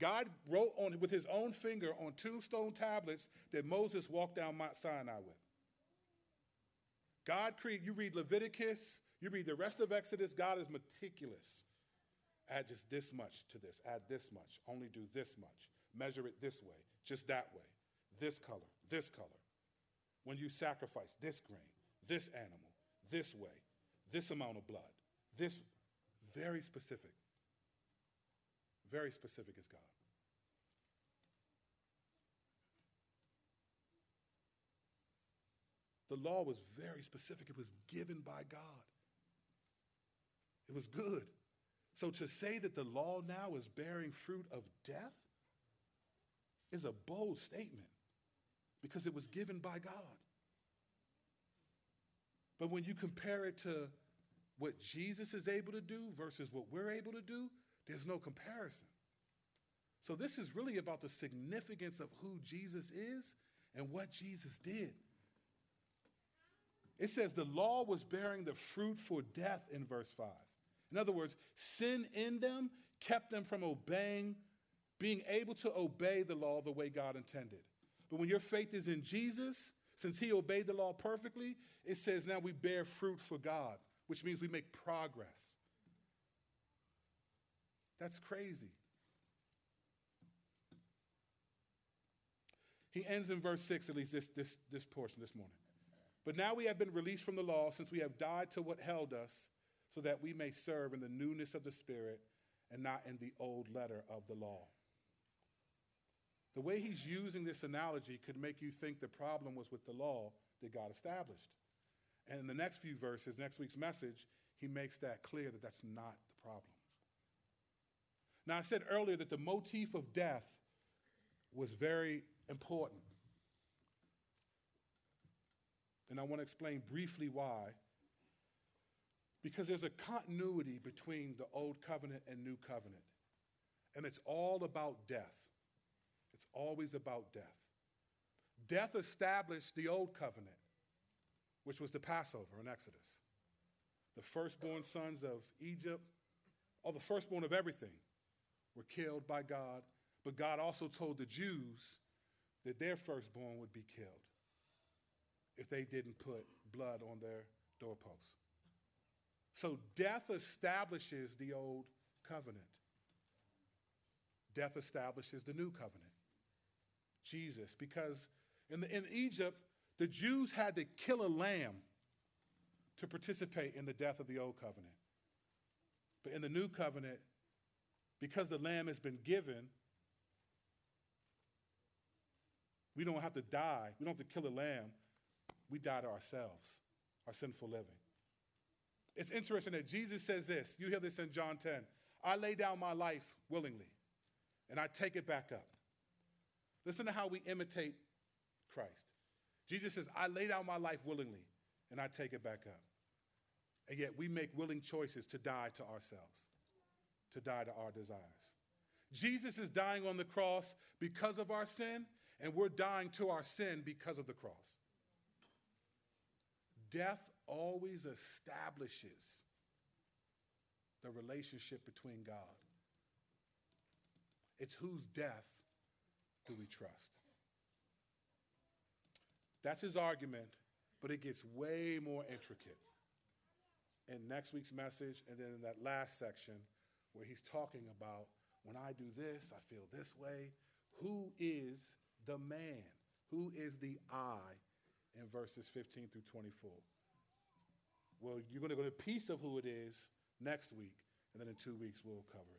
God wrote on with his own finger on two stone tablets that Moses walked down Mount Sinai with. God created, you read Leviticus, you read the rest of Exodus, God is meticulous. Add just this much to this, add this much, only do this much, measure it this way, just that way, this color, this color. When you sacrifice this grain, this animal, this way, this amount of blood, this very specific. Very specific is God. The law was very specific. It was given by God. It was good. So to say that the law now is bearing fruit of death is a bold statement because it was given by God. But when you compare it to what Jesus is able to do versus what we're able to do, there's no comparison. So this is really about the significance of who Jesus is and what Jesus did. It says the law was bearing the fruit for death in verse 5. In other words, sin in them kept them from obeying, being able to obey the law the way God intended. But when your faith is in Jesus, since he obeyed the law perfectly, it says now we bear fruit for God, which means we make progress. That's crazy. He ends in verse 6, at least this, this, this portion this morning. But now we have been released from the law since we have died to what held us, so that we may serve in the newness of the Spirit and not in the old letter of the law. The way he's using this analogy could make you think the problem was with the law that God established. And in the next few verses, next week's message, he makes that clear that that's not the problem. Now, I said earlier that the motif of death was very important. And I want to explain briefly why. Because there's a continuity between the old covenant and new covenant. And it's all about death. It's always about death. Death established the old covenant, which was the Passover in Exodus. The firstborn sons of Egypt, or the firstborn of everything, were killed by God. But God also told the Jews that their firstborn would be killed if they didn't put blood on their doorposts. So death establishes the old covenant. Death establishes the new covenant. Jesus, because in, the, in Egypt, the Jews had to kill a lamb to participate in the death of the old covenant. But in the new covenant, because the lamb has been given, we don't have to die. We don't have to kill a lamb. We die to ourselves, our sinful living. It's interesting that Jesus says this. You hear this in John 10. I lay down my life willingly, and I take it back up. Listen to how we imitate Christ. Jesus says, I lay down my life willingly, and I take it back up. And yet we make willing choices to die to ourselves, to die to our desires. Jesus is dying on the cross because of our sin, and we're dying to our sin because of the cross. Death always establishes the relationship between God. It's whose death do we trust? That's his argument, but it gets way more intricate in next week's message and then in that last section where he's talking about when I do this, I feel this way. Who is the man? Who is the I in verses 15 through 24? Well, you're going to go to a piece of who it is next week, and then in two weeks we'll cover it.